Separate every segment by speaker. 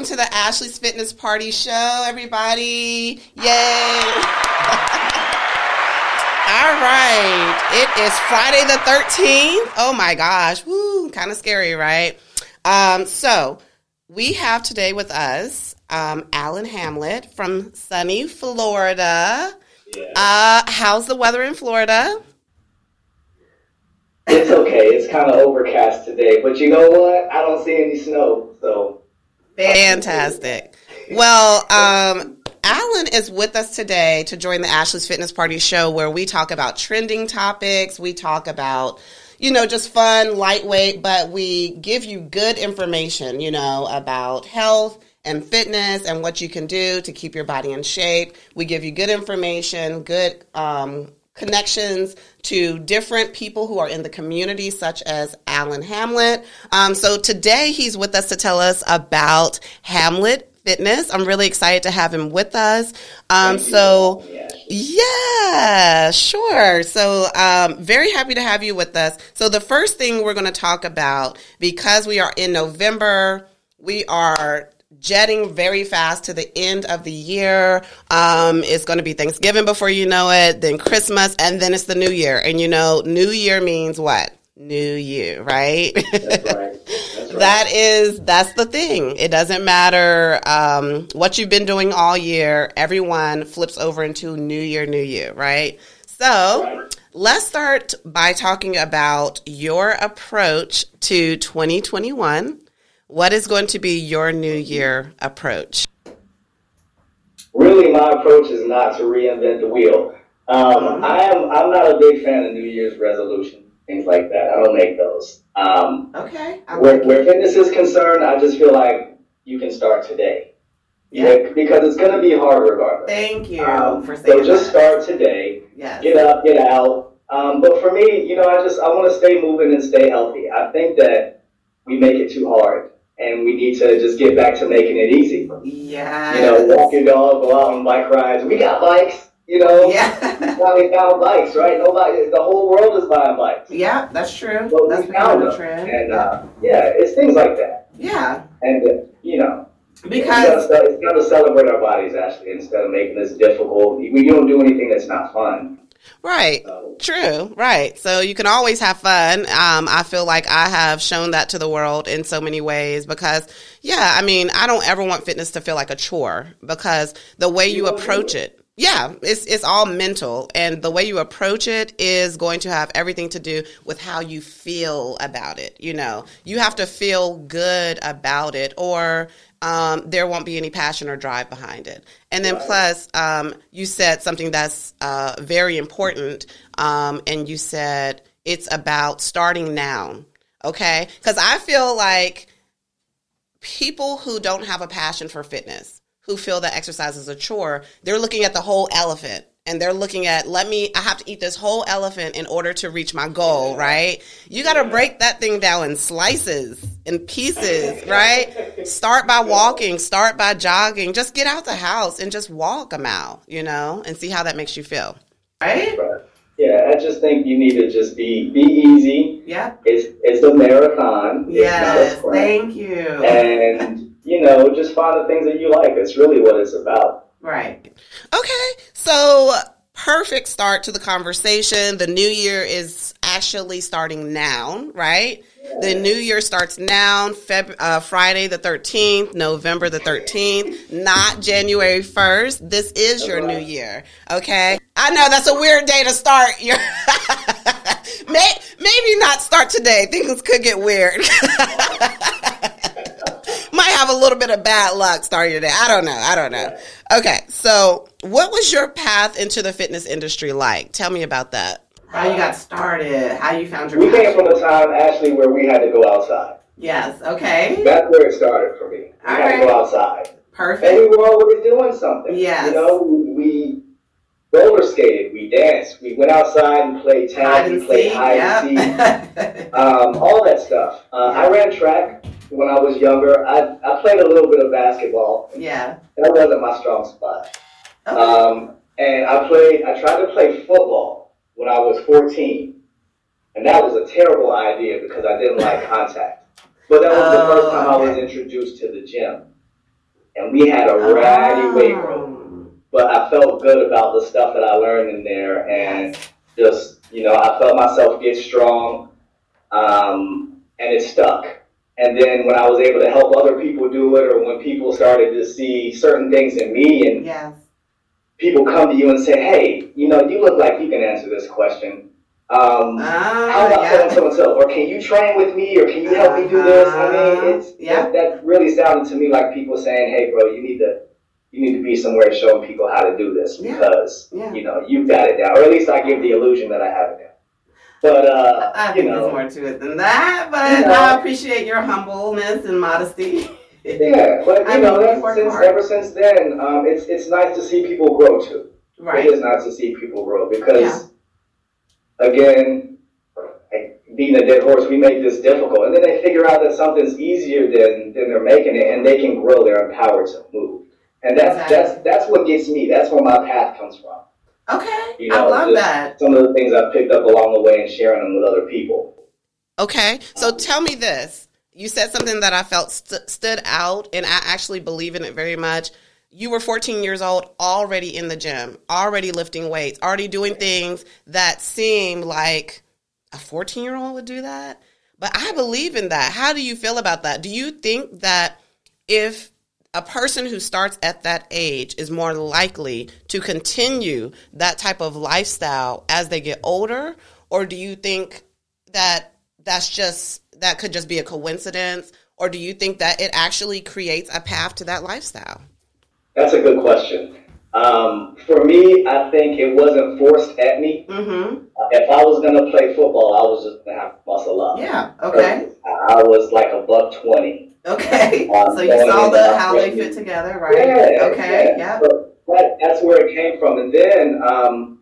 Speaker 1: Welcome to the Ashley's Fitness Party Show, everybody. Yay. All right. It is Friday the 13th. Oh my gosh. Woo, kind of scary, right? Um, so we have today with us um, Allen Hamlette from sunny Florida.
Speaker 2: Yeah.
Speaker 1: Uh, how's the weather in Florida?
Speaker 2: It's okay. It's kind of overcast today, but you know what? I don't see any snow, so
Speaker 1: Fantastic. Well, um, Allen is with us today to join the Ashley's Fitness Party show where we talk about trending topics. We talk about, you know, just fun, lightweight, but we give you good information, you know, about health and fitness and what you can do to keep your body in shape. We give you good information, good um, connections to different people who are in the community, such as Allen Hamlette. Um, so today he's with us to tell us about Hamlette Fitness. I'm really excited to have him with us. Um, so,
Speaker 2: for having me, Ashley.
Speaker 1: yeah, sure. So, um, very happy to have you with us. So, the first thing we're going to talk about, because we are in November, we are jetting very fast to the end of the year. Um, it's going to be Thanksgiving before you know it, then Christmas, and then it's the new year. And you know, new year means what? New you, right?
Speaker 2: That's right. That's right.
Speaker 1: That is that's the thing. It doesn't matter um, what you've been doing all year. Everyone flips over into New Year, New You, right? So let's start by talking about your approach to 2021. What is going to be your New Year approach?
Speaker 2: Really, my approach is not to reinvent the wheel. Um, I am. I'm not a big fan of New Year's resolution, things like that. I don't make those. Um,
Speaker 1: Okay,
Speaker 2: where, where fitness is concerned, I just feel like you can start today.
Speaker 1: Yeah.
Speaker 2: because it's going to be hard regardless.
Speaker 1: Thank you
Speaker 2: Um,
Speaker 1: for
Speaker 2: so just
Speaker 1: that.
Speaker 2: start today.
Speaker 1: Yes.
Speaker 2: get up, get out. Um, but for me, you know, I just I want to stay moving and stay healthy. I think that we make it too hard, and we need to just get back to making it easy.
Speaker 1: Yes.
Speaker 2: You know, walk your dog, go out on bike rides. We got bikes. You know,
Speaker 1: Yeah.
Speaker 2: finally found bikes, right? Nobody, the whole world is buying bikes,
Speaker 1: yeah, that's true.
Speaker 2: Well,
Speaker 1: that's
Speaker 2: we found them.
Speaker 1: trend.
Speaker 2: and uh, yeah, it's things like that.
Speaker 1: yeah.
Speaker 2: And uh, you know,
Speaker 1: Because
Speaker 2: it's gotta, celebrate our bodies, actually, instead of making this difficult. We we don't do anything that's not fun.
Speaker 1: Right.
Speaker 2: So,
Speaker 1: True, right. So you can always have fun. Um, I feel like I have shown that to the world in so many ways because, yeah, I mean, I don't ever want fitness to feel like a chore because the way you
Speaker 2: won't
Speaker 1: approach it, yeah, it's it's all mental, and the way you approach it is going to have everything to do with how you feel about it. You know, you have to feel good about it, or um, there won't be any passion or drive behind it. And then
Speaker 2: Right.
Speaker 1: plus, um, you said something that's uh, very important, um, and you said it's about starting now. Okay, because I feel like people who don't have a passion for fitness, who feel that exercise is a chore, they're looking at the whole elephant and they're looking at, let me, I have to eat this whole elephant in order to reach my goal, right? You got to break that thing down in slices, in pieces, right? Start by walking, start by jogging. Just get out the house and just walk a mile, you know, and see how that makes you feel. Right?
Speaker 2: Yeah, I just think you need to just be be easy.
Speaker 1: Yeah.
Speaker 2: It's it's a marathon. It's not a.
Speaker 1: Thank you.
Speaker 2: And you know, just find the things that you like. It's really what it's about.
Speaker 1: Right. Okay. So, perfect start to the conversation. The new year is actually starting now, right? The new year starts now, Feb- uh, Friday the 13th, November the 13th, not January 1st. This is your new year, okay? I know that's a weird day to start your. May- Maybe not start today. Things could get weird. Might have a little bit of bad luck starting today. I don't know. I don't know. Okay, so what was your path into the fitness industry like? Tell me about that. How you got started? How you found your
Speaker 2: We came from a time, actually where we had to go outside.
Speaker 1: Yes. Okay.
Speaker 2: That's where it started for me. We
Speaker 1: All
Speaker 2: had to go outside, Perfect. and we were always doing something.
Speaker 1: Yes.
Speaker 2: You know, we, we roller skated, we danced, we went outside and played tag,
Speaker 1: and
Speaker 2: we played
Speaker 1: seek.
Speaker 2: hide and seek.
Speaker 1: Yeah.
Speaker 2: um, all that stuff. Uh, I ran track when I was younger. I, I played a little bit of basketball.
Speaker 1: yeah.
Speaker 2: That wasn't my strong spot.
Speaker 1: Okay.
Speaker 2: Um, and I played. I tried to play football when I was 14, and that was a terrible idea because I didn't like contact. But that was the
Speaker 1: Oh,
Speaker 2: first time I was introduced to the gym. and we had a ratty weight room. But I felt good about the stuff that I learned in there, and just you know, I felt myself get strong, um, and it stuck. And then when I was able to help other people do it, or when people started to see certain things in me, and
Speaker 1: yes.
Speaker 2: people come to you and say, "Hey, you know, you look like you can answer this question." Um,
Speaker 1: Ah,
Speaker 2: how about
Speaker 1: yeah.
Speaker 2: so and so? Or can you train with me? Or can you help me do this? I
Speaker 1: Uh-huh.
Speaker 2: mean, it's
Speaker 1: Yeah.
Speaker 2: that, that really sounded to me like people saying, "Hey, bro, you need to you need to be somewhere showing people how to do this
Speaker 1: Yeah.
Speaker 2: because
Speaker 1: Yeah.
Speaker 2: you know you've got it down." Or at least I give the illusion that I have it down. But uh,
Speaker 1: I
Speaker 2: you
Speaker 1: think
Speaker 2: know,
Speaker 1: there's more to it than that, but
Speaker 2: You know.
Speaker 1: I appreciate your humbleness and modesty.
Speaker 2: yeah. But
Speaker 1: I
Speaker 2: know,
Speaker 1: mean, you
Speaker 2: since
Speaker 1: hard.
Speaker 2: ever since then, um, it's it's nice to see people grow too.
Speaker 1: right.
Speaker 2: It is nice to see people grow because, again, being a dead horse, we make this difficult, and then they figure out that something's easier than than they're making it, and they can grow. They're empowered to move, and that's
Speaker 1: Exactly.
Speaker 2: that's that's what gets me. That's where my path comes from.
Speaker 1: Okay.
Speaker 2: You
Speaker 1: I love that.
Speaker 2: Some of the things I've picked up along the way and sharing them with other people.
Speaker 1: Okay. So tell me this. You said something that I felt st- stood out, and I actually believe in it very much. You were 14 years old, already in the gym, already lifting weights, already doing things that seem like a 14 year old would do that. But I believe in that. How do you feel about that? Do you think that if a person who starts at that age is more likely to continue that type of lifestyle as they get older? Or do you think that that's just, that could just be a coincidence? Or do you think that it actually creates a path to that lifestyle?
Speaker 2: That's a good question. Um, for me, I think it wasn't forced at me.
Speaker 1: Mm-hmm.
Speaker 2: If I was gonna play football, I was just gonna have to muscle up.
Speaker 1: Yeah. Okay.
Speaker 2: I was like a buck twenty.
Speaker 1: Okay.
Speaker 2: Um,
Speaker 1: So you saw the how they fit together, right?
Speaker 2: Yeah,
Speaker 1: Okay.
Speaker 2: yeah.
Speaker 1: Yeah.
Speaker 2: That, that's where it came from. And then, um,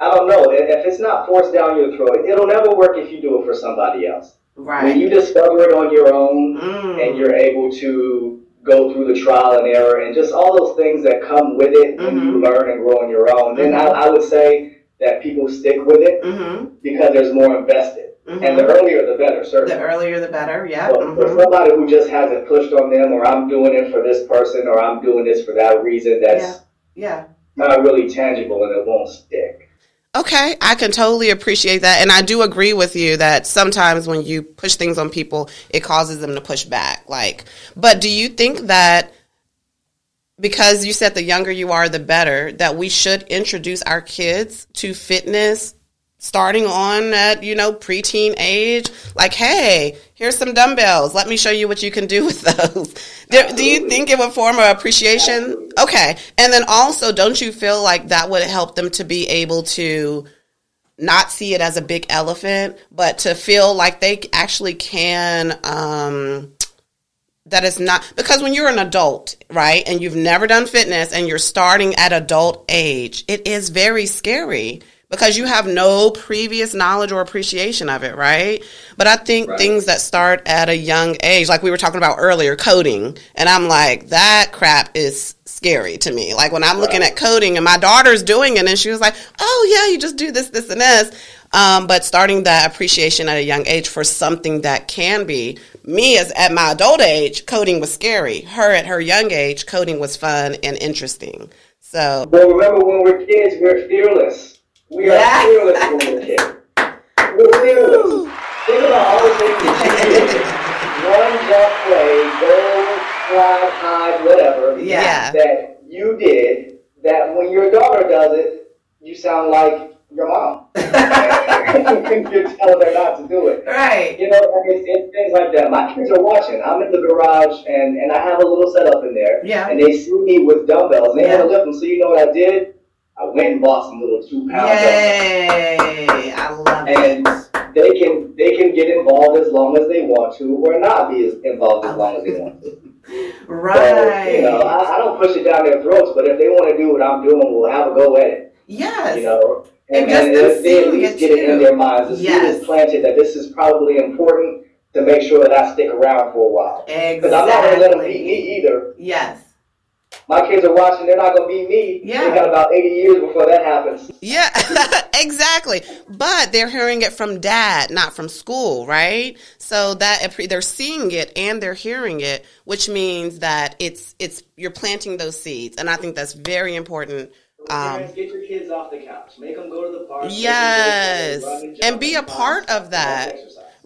Speaker 2: I don't know, if it's not forced down your throat, it'll never work if you do it for somebody else.
Speaker 1: Right.
Speaker 2: When you discover it on your own
Speaker 1: Mm.
Speaker 2: and you're able to go through the trial and error and just all those things that come with it when you learn and grow on your own, then I, I would say that people stick with it
Speaker 1: Mm-hmm.
Speaker 2: because there's more invested. And the
Speaker 1: mm-hmm.
Speaker 2: earlier the better, certainly.
Speaker 1: The earlier the better. Yeah.
Speaker 2: But for
Speaker 1: Mm-hmm.
Speaker 2: somebody who just has it pushed on them, or I'm doing it for this person, or I'm doing this for that reason, that's
Speaker 1: yeah. Yeah.
Speaker 2: not really tangible and it won't stick.
Speaker 1: Okay, I can totally appreciate that. And I do agree with you that sometimes when you push things on people, it causes them to push back. Like, but do you think that because you said the younger you are, the better, that we should introduce our kids to fitness starting on at, you know, preteen age? Like, hey, here's some dumbbells. Let me show you what you can do with those. do, do you think it would form an appreciation? Okay. And then also, don't you feel like that would help them to be able to not see it as a big elephant, but to feel like they actually can, um, that it's not because when you're an adult, right, and you've never done fitness and you're starting at adult age, it is very scary because you have no previous knowledge or appreciation of it, right? But I think
Speaker 2: Right.
Speaker 1: things that start at a young age, like we were talking about earlier, coding, and I'm like, that crap is scary to me. Like when I'm looking
Speaker 2: Right.
Speaker 1: at coding and my daughter's doing it and she was like, oh yeah, you just do this, this, and this. Um, but starting that appreciation at a young age for something that can be me as at my adult age, coding was scary. Her at her young age, coding was fun and interesting. So
Speaker 2: Well, remember when we're kids, we're fearless. We are fearless when we're fearless. Think about all the things that you did. Run, jump, play, go, fly, hide, whatever.
Speaker 1: Yeah.
Speaker 2: That you did. That when your daughter does it, you sound like your mom. You're telling her not to do it.
Speaker 1: right.
Speaker 2: You know, and it's, it's things like that. My kids are watching. I'm in the garage and, and I have a little setup in there.
Speaker 1: Yeah.
Speaker 2: And they see me with dumbbells. And they
Speaker 1: Yeah.
Speaker 2: want to lift them. So you know what I did? I went and bought some little two pound.
Speaker 1: Yay! I love
Speaker 2: And
Speaker 1: it.
Speaker 2: they can they can get involved as long as they want to, or not be as involved as long as they want to.
Speaker 1: Right.
Speaker 2: So, you know, I, I don't push it down their throats, but if they want to do what I'm doing, we'll have a go at it.
Speaker 1: yes.
Speaker 2: You know,
Speaker 1: And just them
Speaker 2: if they at least get it in their minds, the seed
Speaker 1: Yes.
Speaker 2: is planted that this is probably important to make sure that I stick around for a while. Because I'm not going to let them beat me either.
Speaker 1: Yes.
Speaker 2: My kids are watching, they're not going to be me.
Speaker 3: Yeah.
Speaker 2: They got about 80 years before that happens.
Speaker 1: Yeah, exactly. But they're hearing it from dad, not from school, right? So that they're seeing it and they're hearing it, which means that it's it's you're planting those seeds, and I think that's very important.
Speaker 2: Um, get your kids off the couch. Make them go to the park.
Speaker 1: Yes, and, and be a part of that.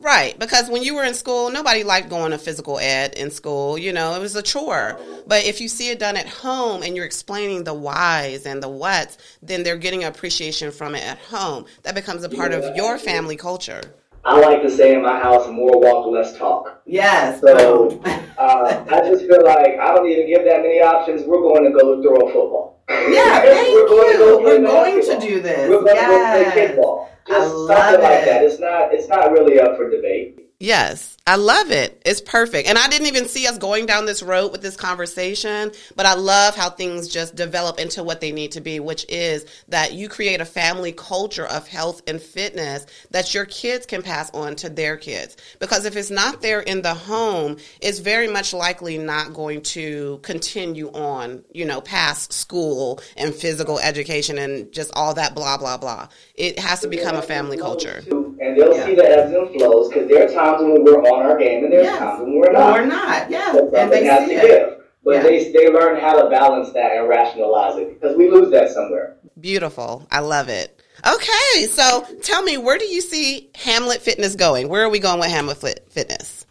Speaker 1: Right, because when you were in school, nobody liked going to physical ed in school. You know, it was a chore. But if you see it done at home and you're explaining the whys and the whats, then they're getting appreciation from it at home. That becomes a part of your family culture.
Speaker 2: I like to say in my house, more walk, less talk.
Speaker 3: Yes.
Speaker 2: So uh, I just feel like I don't even give that many options. We're going to go throw a football.
Speaker 3: Yeah, thank we're going you. To go we're going to do this.
Speaker 2: We're going
Speaker 3: yes.
Speaker 2: to go play kickball. Just something like that. It's not. It's not really up for debate.
Speaker 1: Yes, I love it. It's perfect. And I didn't even see us going down this road with this conversation, but I love how things just develop into what they need to be, which is that you create a family culture of health and fitness that your kids can pass on to their kids. Because if it's not there in the home, it's very much likely not going to continue on, you know, past school and physical education and just all that blah, blah, blah. It has to become a family culture
Speaker 2: and they'll yeah. see the ebbs and flows because there are times when we're on our game and there's yes. times when we're not.
Speaker 3: we're not, yeah.
Speaker 2: So and they has to it. give. But yeah. they they learn how to balance that and rationalize it because we lose that somewhere.
Speaker 1: Beautiful. I love it. Okay, so tell me, where do you see Hamlette Fitness going? Where are we going with Hamlette Fitness?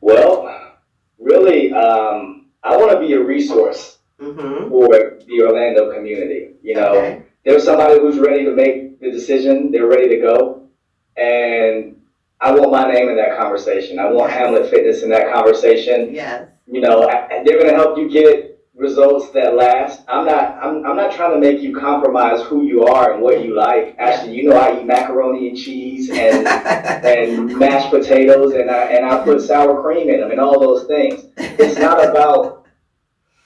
Speaker 2: Well, really, um, I want to be a resource mm-hmm. for the Orlando community. You know, okay. there's somebody who's ready to make the decision; they're ready to go and I want my name in that conversation. I want Hamlette Fitness in that conversation.
Speaker 3: Yes.
Speaker 2: You know, they're going to help you get results that last. I'm not. I'm, I'm not trying to make you compromise who you are and what you like. Actually, you know, I eat macaroni and cheese and and mashed potatoes, and I and I put sour cream in them and all those things. It's not about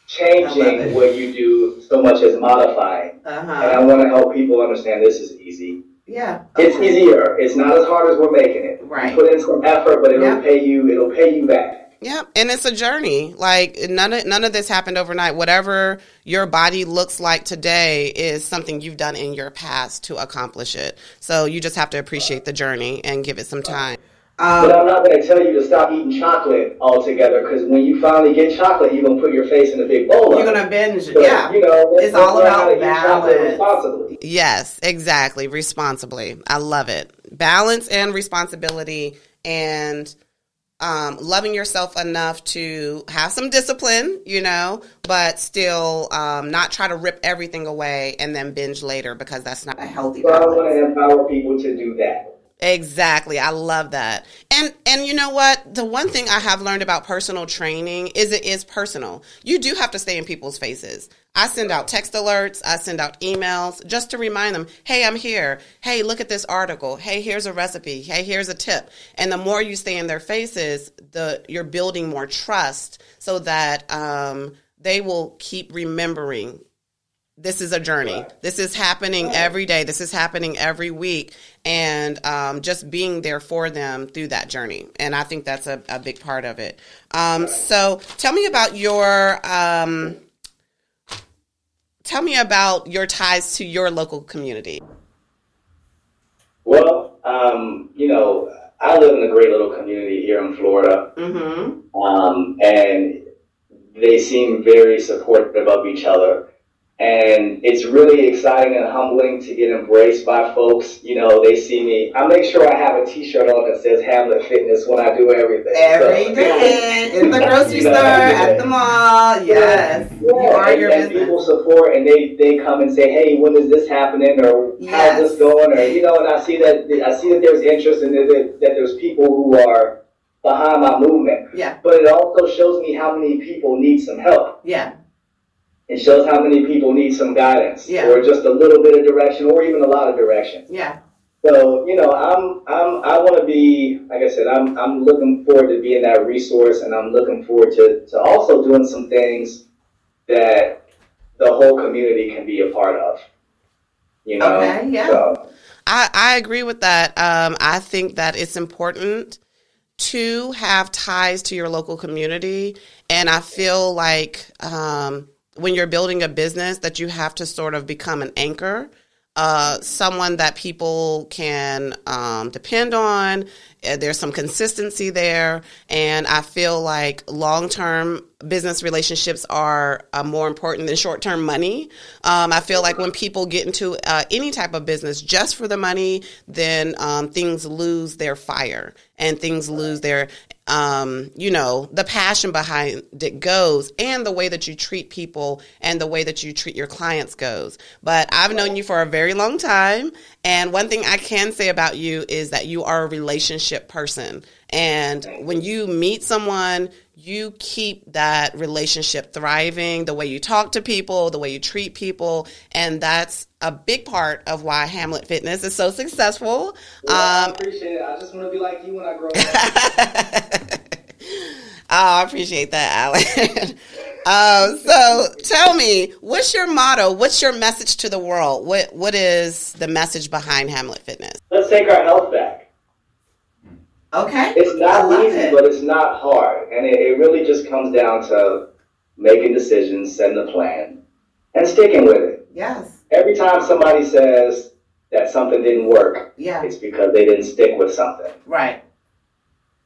Speaker 2: changing what you do so much as modifying. Uh-huh. And I want to help people understand this is easy.
Speaker 3: Yeah.
Speaker 2: It's easier. It's not as hard as we're making it.
Speaker 3: Right.
Speaker 2: put in some effort, but it'll pay you. It'll pay you back.
Speaker 1: Yeah, and it's a journey. Like none of none of this happened overnight. Whatever your body looks like today is something you've done in your past to accomplish it. So you just have to appreciate the journey and give it some time.
Speaker 2: Um, but I'm not going to tell you to stop eating chocolate altogether because when you finally get chocolate, you're going to put your face in a big bowl.
Speaker 3: You're going to binge. So, yeah.
Speaker 2: You know,
Speaker 3: it's all about balance.
Speaker 1: Yes, exactly. Responsibly. I love it. Balance and responsibility and um, loving yourself enough to have some discipline, you know, but still um, not try to rip everything away and then binge later because that's not a healthy.
Speaker 2: So balance. I want to empower people to do that.
Speaker 1: Exactly. I love that. And and you know what? The one thing I have learned about personal training is it is personal. You do have to stay in people's faces. I send out text alerts, I send out emails just to remind them, "Hey, I'm here. Hey, look at this article. Hey, here's a recipe. Hey, here's a tip." And the more you stay in their faces, the you're building more trust so that um, they will keep remembering this is a journey. This is happening every day. This is happening every week. And um, just being there for them through that journey. And I think that's a, a big part of it. Um, so tell me about your. Um, tell me about your ties to your local community.
Speaker 2: Well, um, you know, I live in a great little community here in Florida. Mm-hmm. Um, and they seem very supportive of each other and it's really exciting and humbling to get embraced by folks. You know, they see me. I make sure I have a T-shirt on that says Hamlette Fitness when I do everything.
Speaker 3: Every so, day in the grocery store, know, at the mall. Yes, yeah. you
Speaker 2: are and, your and business. people support, and they they come and say, "Hey, when is this happening?" or yes. "How's this going?" or you know, and I see that I see that there's interest and that, that there's people who are behind my movement.
Speaker 3: Yeah.
Speaker 2: But it also shows me how many people need some help.
Speaker 3: Yeah
Speaker 2: it shows how many people need some guidance
Speaker 3: yeah.
Speaker 2: or just a little bit of direction or even a lot of direction.
Speaker 3: Yeah.
Speaker 2: So, you know, I'm I'm I want to be like I said, I'm I'm looking forward to being that resource and I'm looking forward to, to also doing some things that the whole community can be a part of. You know?
Speaker 3: Okay, yeah. So.
Speaker 1: I, I agree with that. Um, I think that it's important to have ties to your local community. And I feel like um, when you're building a business that you have to sort of become an anchor uh, someone that people can um, depend on. Uh, there's some consistency there. And I feel like long term business relationships are uh, more important than short term money. Um, I feel like when people get into uh, any type of business just for the money, then um, things lose their fire and things lose their um, you know, the passion behind it goes and the way that you treat people and the way that you treat your clients goes. But I've known you for a very long time. And one thing I can say about you is that you are a relationship person. And when you meet someone, you keep that relationship thriving, the way you talk to people, the way you treat people. And that's a big part of why Hamlette Fitness is so successful.
Speaker 2: Well, um, I appreciate it. I just want to be like you when I grow up. oh,
Speaker 1: I appreciate that, Allen. Uh, so tell me, what's your motto? What's your message to the world? What What is the message behind Hamlette Fitness?
Speaker 2: Let's take our health back.
Speaker 3: Okay.
Speaker 2: It's not easy, it. but it's not hard. And it, it really just comes down to making decisions, setting a plan, and sticking with it.
Speaker 3: Yes.
Speaker 2: Every time somebody says that something didn't work,
Speaker 3: yeah.
Speaker 2: it's because they didn't stick with something.
Speaker 3: Right.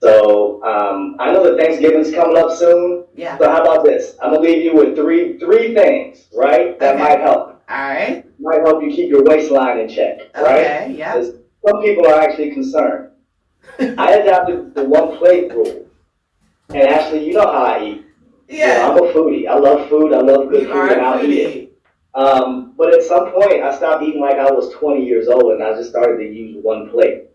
Speaker 2: So um, I know that Thanksgiving's coming up soon.
Speaker 3: Yeah.
Speaker 2: So how about this? I'm gonna leave you with three three things, right? That
Speaker 3: okay.
Speaker 2: might help.
Speaker 3: All right.
Speaker 2: Might help you keep your waistline in check, right?
Speaker 3: Okay. Yeah.
Speaker 2: Some people are actually concerned. I adopted the one plate rule. And actually, you know how I eat.
Speaker 3: Yeah.
Speaker 2: You know, I'm a foodie. I love food. I love good
Speaker 3: you
Speaker 2: food, and I'll eat it. Um, but at some point, I stopped eating like I was 20 years old, and I just started to use one plate.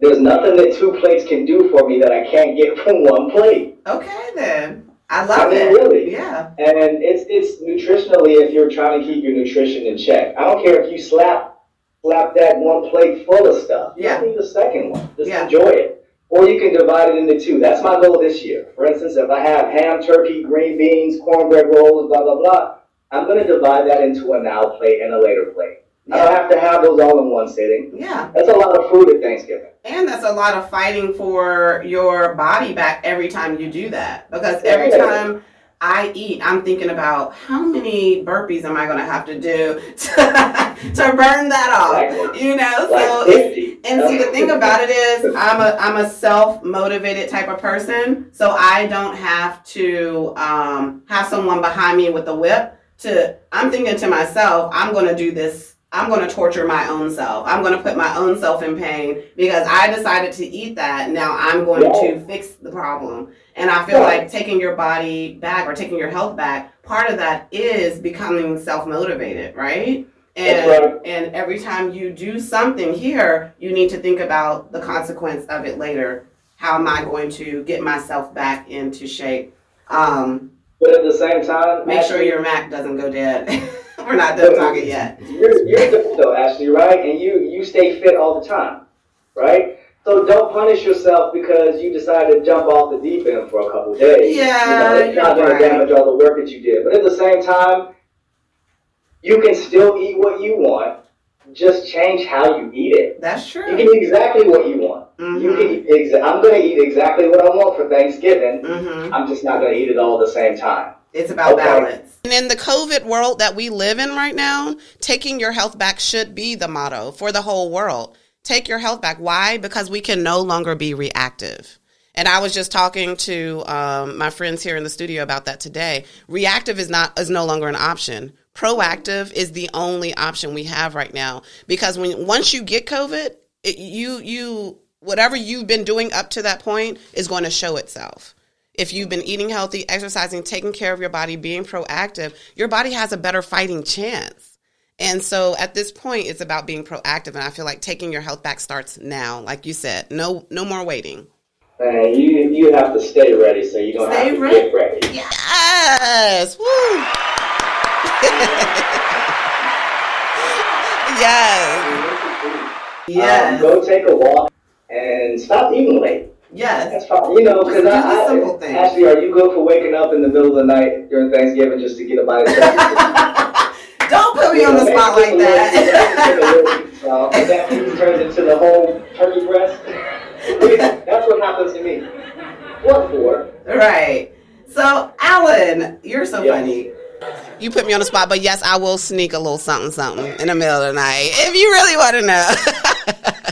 Speaker 2: There's nothing that two plates can do for me that I can't get from one plate.
Speaker 3: Okay, then. I love I
Speaker 2: mean,
Speaker 3: it.
Speaker 2: Really.
Speaker 3: Yeah.
Speaker 2: And it's it's nutritionally if you're trying to keep your nutrition in check. I don't care if you slap slap that one plate full of stuff. You
Speaker 3: yeah.
Speaker 2: need a second one. Just
Speaker 3: yeah.
Speaker 2: enjoy it. Or you can divide it into two. That's my goal this year. For instance, if I have ham, turkey, green beans, cornbread rolls, blah, blah, blah, I'm going to divide that into a now plate and a later plate. Yeah. I don't have to have those all in one sitting.
Speaker 3: Yeah.
Speaker 2: That's a lot of food at Thanksgiving.
Speaker 3: And that's a lot of fighting for your body back every time you do that. Because every time I eat, I'm thinking about how many burpees am I going to have to do to, to burn that off, you know?
Speaker 2: so,
Speaker 3: and see, the thing about it is, I'm a I'm a self motivated type of person, so I don't have to um, have someone behind me with a whip. To I'm thinking to myself, I'm going to do this I'm going to torture my own self. I'm going to put my own self in pain because I decided to eat that. Now I'm going yeah. to fix the problem. And I feel yeah. like taking your body back or taking your health back, part of that is becoming self motivated, right? And
Speaker 2: right.
Speaker 3: and every time you do something here, you need to think about the consequence of it later. How am I going to get myself back into shape? Um,
Speaker 2: but at the same time,
Speaker 3: make sure your Mac doesn't go dead. We're not done talking yet.
Speaker 2: You're, you're different though, Ashley, right? And you you stay fit all the time, right? So don't punish yourself because you decided to jump off the deep end for a couple days.
Speaker 3: Yeah,
Speaker 2: you know, it's not going
Speaker 3: right.
Speaker 2: to damage all the work that you did. But at the same time, you can still eat what you want. Just change how you eat it.
Speaker 3: That's true.
Speaker 2: You can eat exactly what you want. Mm-hmm. You can eat exa- I'm going to eat exactly what I want for Thanksgiving.
Speaker 3: Mm-hmm.
Speaker 2: I'm just not going to eat it all at the same time.
Speaker 3: It's about okay. balance.
Speaker 1: And in the COVID world that we live in right now, taking your health back should be the motto for the whole world. Take your health back. Why? Because we can no longer be reactive. And I was just talking to um, my friends here in the studio about that today. Reactive is not is no longer an option. Proactive is the only option we have right now because when once you get COVID, it, you you whatever you've been doing up to that point is going to show itself if you've been eating healthy, exercising, taking care of your body, being proactive, your body has a better fighting chance. And so at this point, it's about being proactive. And I feel like taking your health back starts now, like you said. No, no more waiting.
Speaker 2: Man, you you have to stay ready so you don't stay have to ready. get ready.
Speaker 1: Yes. Woo.
Speaker 3: yes. Yes.
Speaker 2: Um, go take a walk and stop eating late.
Speaker 3: Yes.
Speaker 2: That's fine. You know, because I, I Ashley, are you good for waking up in the middle of the night during Thanksgiving just to get a bite of turkey?
Speaker 3: Don't put me you on know, the spot like that.
Speaker 2: uh, and that turns into the whole turkey breast. That's what happens to me. What for?
Speaker 3: Right. So, Allen, you're so funny.
Speaker 1: You put me on the spot, but yes, I will sneak a little something, something in the middle of the night if you really want to know.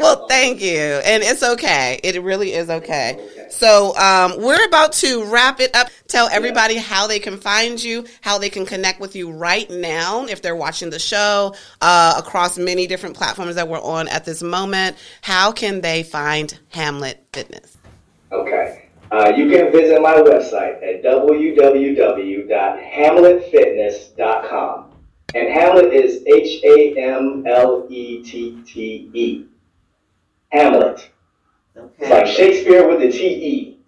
Speaker 1: Well, thank you, and it's okay. It really is okay. So um, we're about to wrap it up. Tell everybody how they can find you, how they can connect with you right now if they're watching the show uh, across many different platforms that we're on at this moment. How can they find Hamlette Fitness?
Speaker 2: Okay. Uh, you can visit my website at www.hamlettefitness.com. And Hamlette is H A M L E T T E. Hamlette. Okay. It's like Shakespeare with the T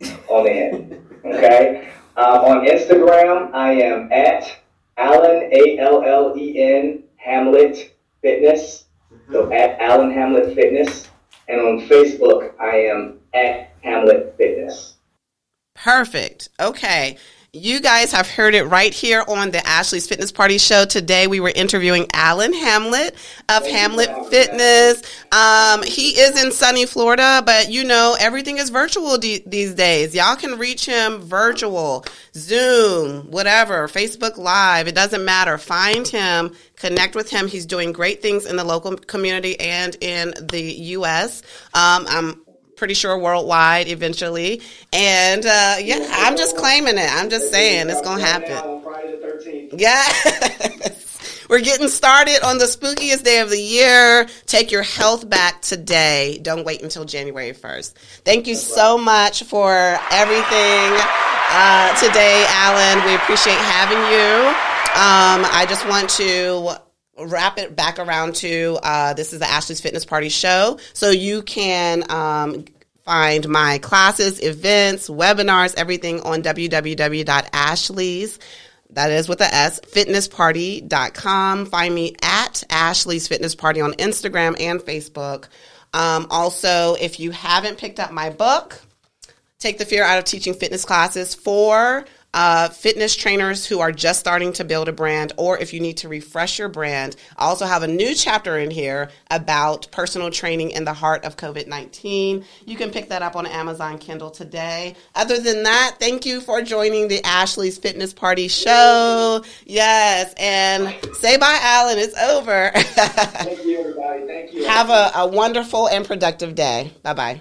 Speaker 2: E on the end. Okay? Um, on Instagram, I am at Allen, A L L E N, Hamlette Fitness. So mm-hmm. at Allen Hamlette Fitness. And on Facebook, I am at Hamlette Fitness.
Speaker 1: Perfect. Okay. You guys have heard it right here on the Ashley's Fitness Party show. Today we were interviewing Allen Hamlette of Hamlette Fitness. Um, he is in sunny Florida, but you know, everything is virtual these days. Y'all can reach him virtual, Zoom, whatever, Facebook Live. It doesn't matter. Find him, connect with him. He's doing great things in the local community and in the U.S. Um, I'm pretty sure worldwide eventually. And uh, yeah, I'm just claiming it. I'm just saying it's gonna happen. Yeah. We're getting started on the spookiest day of the year. Take your health back today. Don't wait until January 1st. Thank you so much for everything uh, today, Allen. We appreciate having you. Um, I just want to wrap it back around to uh, this is the Ashley's Fitness Party show. So you can um, find my classes, events, webinars, everything on www.ashleys. That is with the S, fitnessparty.com. Find me at Ashley's Fitness Party on Instagram and Facebook. Um, also, if you haven't picked up my book, Take the Fear Out of Teaching Fitness Classes for uh, fitness trainers who are just starting to build a brand, or if you need to refresh your brand. I also have a new chapter in here about personal training in the heart of COVID 19. You can pick that up on Amazon Kindle today. Other than that, thank you for joining the Ashley's Fitness Party show. Yes, and say bye, Allen. It's over.
Speaker 2: thank you, everybody. Thank you.
Speaker 1: Have a, a wonderful and productive day. Bye bye.